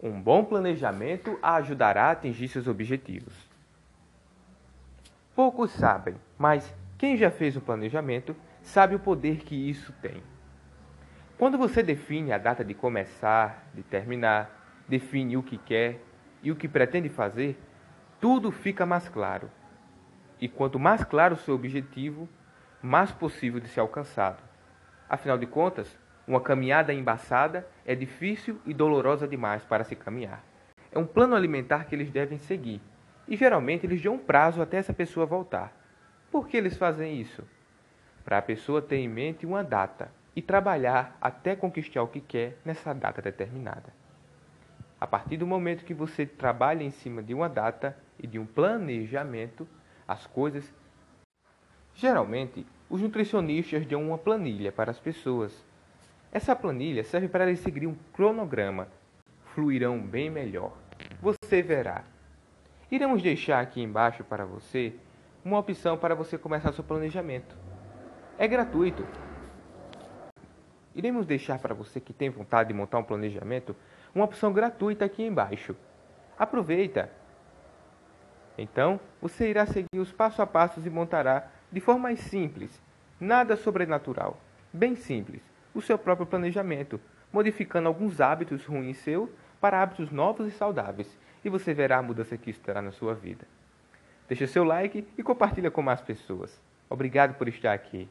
Um bom planejamento a ajudará a atingir seus objetivos. Poucos sabem, mas quem já fez um planejamento sabe o poder que isso tem. Quando você define a data de começar, de terminar, define o que quer e o que pretende fazer, tudo fica mais claro. E quanto mais claro o seu objetivo, mais possível de ser alcançado. Afinal de contas, uma caminhada embaçada é difícil e dolorosa demais para se caminhar. É um plano alimentar que eles devem seguir, e geralmente eles dão um prazo até essa pessoa voltar. Por que eles fazem isso? Para a pessoa ter em mente uma data e trabalhar até conquistar o que quer nessa data determinada. A partir do momento que você trabalha em cima de uma data e de um planejamento, as coisas. Geralmente, os nutricionistas dão uma planilha para as pessoas. Essa planilha serve para seguir um cronograma. Fluirão bem melhor. Você verá. Iremos deixar aqui embaixo para você uma opção para você começar seu planejamento. É gratuito. Iremos deixar para você que tem vontade de montar um planejamento uma opção gratuita aqui embaixo. Aproveita! Então, você irá seguir os passo a passos e montará de forma mais simples, nada sobrenatural, bem simples, o seu próprio planejamento, modificando alguns hábitos ruins seus para hábitos novos e saudáveis, e você verá a mudança que isso terá na sua vida. Deixe seu like e compartilha com mais pessoas. Obrigado por estar aqui.